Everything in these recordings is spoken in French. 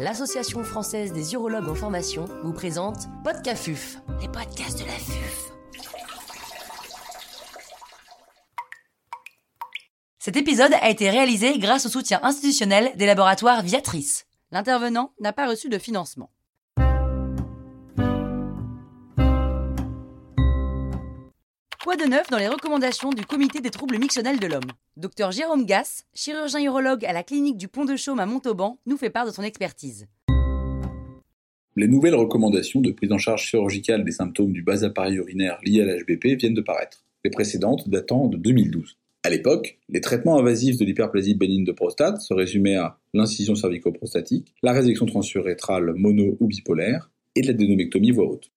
l'Association française des urologues en formation vous présente Podcafuf, les podcasts de la FUF. Cet épisode a été réalisé grâce au soutien institutionnel des laboratoires Viatrice. L'intervenant n'a pas reçu de financement. De neuf dans les recommandations du Comité des troubles mixtionnels de l'homme Docteur Jérôme Gass, chirurgien urologue à la clinique du Pont de Chaume à Montauban, nous fait part de son expertise. Les nouvelles recommandations de prise en charge chirurgicale des symptômes du bas appareil urinaire liés à l'HBP viennent de paraître, les précédentes datant de 2012. À l'époque, les traitements invasifs de l'hyperplasie bénigne de prostate se résumaient à l'incision cervico-prostatique, la résection transurétrale mono ou bipolaire et l'adénomectomie voie haute.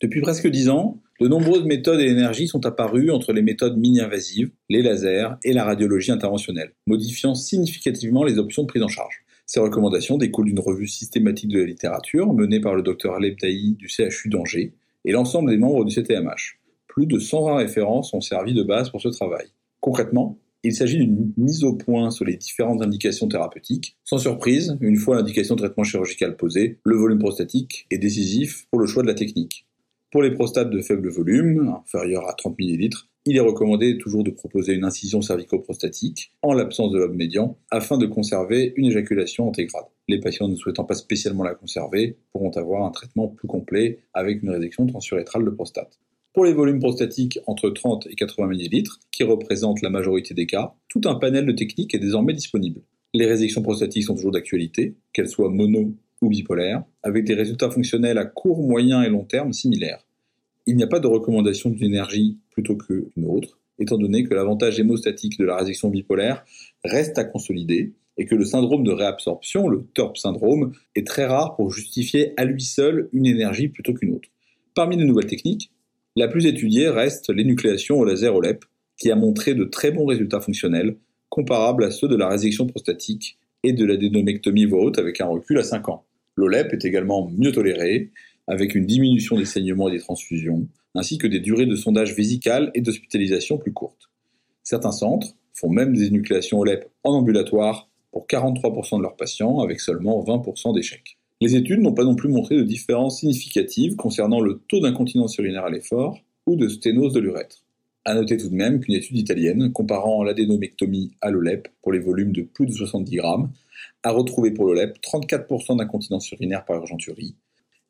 Depuis presque dix ans, de nombreuses méthodes et énergies sont apparues entre les méthodes mini-invasives, les lasers et la radiologie interventionnelle, modifiant significativement les options de prise en charge. Ces recommandations découlent d'une revue systématique de la littérature menée par le Dr Aleb du CHU d'Angers et l'ensemble des membres du CTMH. Plus de 120 références ont servi de base pour ce travail. Concrètement, il s'agit d'une mise au point sur les différentes indications thérapeutiques. Sans surprise, une fois l'indication de traitement chirurgical posée, le volume prostatique est décisif pour le choix de la technique. Pour les prostates de faible volume, inférieur à 30 ml, il est recommandé toujours de proposer une incision cervico-prostatique en l'absence de lobe médian afin de conserver une éjaculation antégrade. Les patients ne souhaitant pas spécialement la conserver pourront avoir un traitement plus complet avec une résection transurétrale de prostate. Pour les volumes prostatiques entre 30 et 80 ml, qui représentent la majorité des cas, tout un panel de techniques est désormais disponible. Les résections prostatiques sont toujours d'actualité, qu'elles soient mono ou bipolaire, avec des résultats fonctionnels à court, moyen et long terme similaires. Il n'y a pas de recommandation d'une énergie plutôt qu'une autre, étant donné que l'avantage hémostatique de la résection bipolaire reste à consolider et que le syndrome de réabsorption, le TORP syndrome, est très rare pour justifier à lui seul une énergie plutôt qu'une autre. Parmi les nouvelles techniques, la plus étudiée reste l'énucléation au laser OLEP, qui a montré de très bons résultats fonctionnels, comparables à ceux de la résection prostatique et de la dénomectomie voie haute avec un recul à 5 ans. L'OLEP est également mieux toléré, avec une diminution des saignements et des transfusions, ainsi que des durées de sondage vésical et d'hospitalisation plus courtes. Certains centres font même des énucléations OLEP en ambulatoire pour 43% de leurs patients, avec seulement 20% d'échecs. Les études n'ont pas non plus montré de différences significatives concernant le taux d'incontinence urinaire à l'effort ou de sténose de l'urètre. À noter tout de même qu'une étude italienne comparant l'adénomectomie à l'OLEP pour les volumes de plus de 70 grammes a retrouvé pour l'OLEP 34% d'incontinence urinaire par urgenturie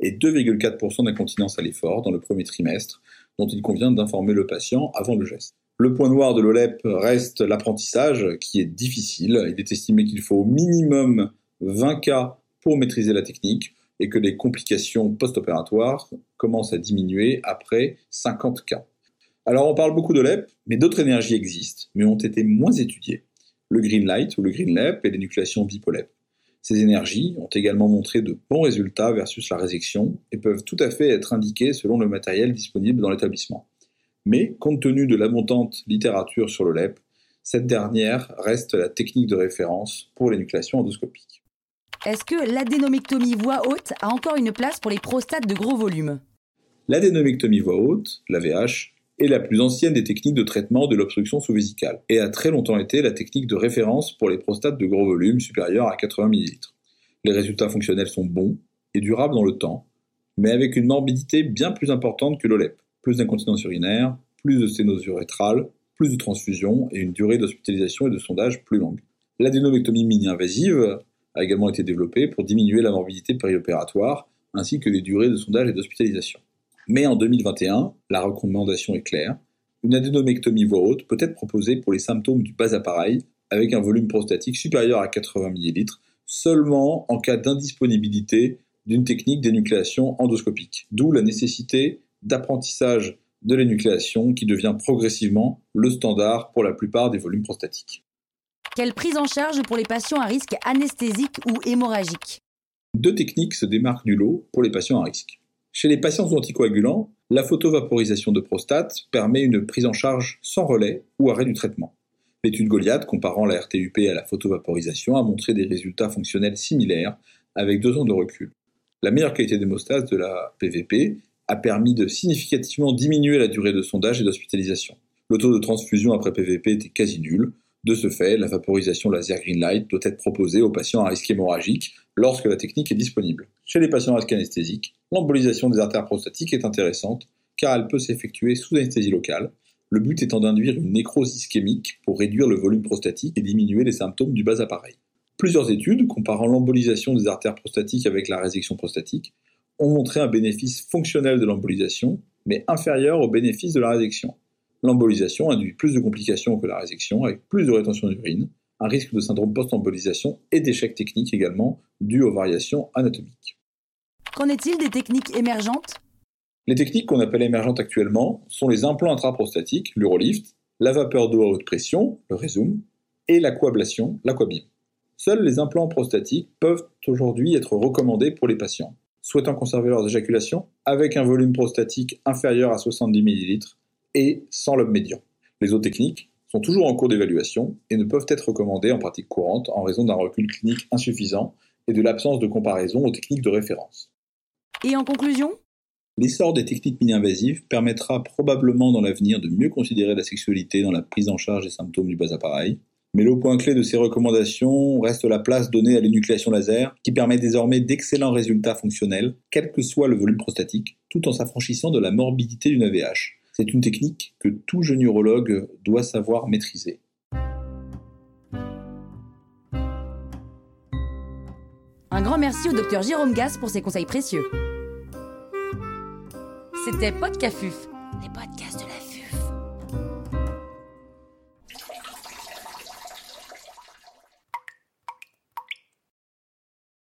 et 2,4% d'incontinence à l'effort dans le premier trimestre, dont il convient d'informer le patient avant le geste. Le point noir de l'OLEP reste l'apprentissage, qui est difficile. Il est estimé qu'il faut au minimum 20 cas pour maîtriser la technique et que les complications post-opératoires commencent à diminuer après 50 cas. Alors on parle beaucoup de LEP, mais d'autres énergies existent, mais ont été moins étudiées le green light ou le green lep et l'énucléation bipolep. Ces énergies ont également montré de bons résultats versus la résection et peuvent tout à fait être indiquées selon le matériel disponible dans l'établissement. Mais, compte tenu de l'abondante littérature sur le LEP, cette dernière reste la technique de référence pour l'énucléation endoscopique. Est-ce que l'adénomectomie voie haute a encore une place pour les prostates de gros volume? L'adénomectomie voie haute, l'AVH, est la plus ancienne des techniques de traitement de l'obstruction sous-vésicale et a très longtemps été la technique de référence pour les prostates de gros volume supérieurs à 80 ml. Les résultats fonctionnels sont bons et durables dans le temps, mais avec une morbidité bien plus importante que l'OLEP. Plus d'incontinence urinaire, plus de sténose urétrale, plus de transfusion et une durée d'hospitalisation et de sondage plus longue. L'adénomectomie mini-invasive a également été développée pour diminuer la morbidité périopératoire ainsi que les durées de sondage et d'hospitalisation. Mais en 2021, la recommandation est claire. Une adénomectomie voie haute peut être proposée pour les symptômes du bas appareil avec un volume prostatique supérieur à 80 ml seulement en cas d'indisponibilité d'une technique d'énucléation endoscopique. D'où la nécessité d'apprentissage de l'énucléation qui devient progressivement le standard pour la plupart des volumes prostatiques. Quelle prise en charge pour les patients à risque anesthésique ou hémorragique? Deux techniques se démarquent du lot pour les patients à risque. Chez les patients anticoagulants, la photovaporisation de prostate permet une prise en charge sans relais ou arrêt du traitement. L'étude Goliath comparant la RTUP à la photovaporisation a montré des résultats fonctionnels similaires avec deux ans de recul. La meilleure qualité d'hémostase de la PVP a permis de significativement diminuer la durée de sondage et d'hospitalisation. Le taux de transfusion après PVP était quasi nul, De ce fait, la vaporisation laser green light doit être proposée aux patients à risque hémorragique lorsque la technique est disponible. Chez les patients à risque anesthésique, l'embolisation des artères prostatiques est intéressante car elle peut s'effectuer sous anesthésie locale, le but étant d'induire une nécrose ischémique pour réduire le volume prostatique et diminuer les symptômes du bas appareil. Plusieurs études comparant l'embolisation des artères prostatiques avec la résection prostatique ont montré un bénéfice fonctionnel de l'embolisation, mais inférieur au bénéfice de la résection. L'embolisation induit plus de complications que la résection, avec plus de rétention d'urine, un risque de syndrome post-embolisation et d'échec technique également, dû aux variations anatomiques. Qu'en est-il des techniques émergentes? Les techniques qu'on appelle émergentes actuellement sont les implants intraprostatiques, l'urolift, la vapeur d'eau à haute pression, le Rezum, et l'aquablation, l'aquabim. Seuls les implants prostatiques peuvent aujourd'hui être recommandés pour les patients souhaitant conserver leurs éjaculations avec un volume prostatique inférieur à 70 ml et sans lobe médian. Les autres techniques sont toujours en cours d'évaluation et ne peuvent être recommandées en pratique courante en raison d'un recul clinique insuffisant et de l'absence de comparaison aux techniques de référence. Et en conclusion? L'essor des techniques mini-invasives permettra probablement dans l'avenir de mieux considérer la sexualité dans la prise en charge des symptômes du bas appareil, mais le point clé de ces recommandations reste la place donnée à l'énucléation laser, qui permet désormais d'excellents résultats fonctionnels, quel que soit le volume prostatique, tout en s'affranchissant de la morbidité d'une AVH. C'est une technique que tout jeune urologue doit savoir maîtriser. Un grand merci au docteur Jérôme Gass pour ses conseils précieux. C'était Podcafuf, les podcasts de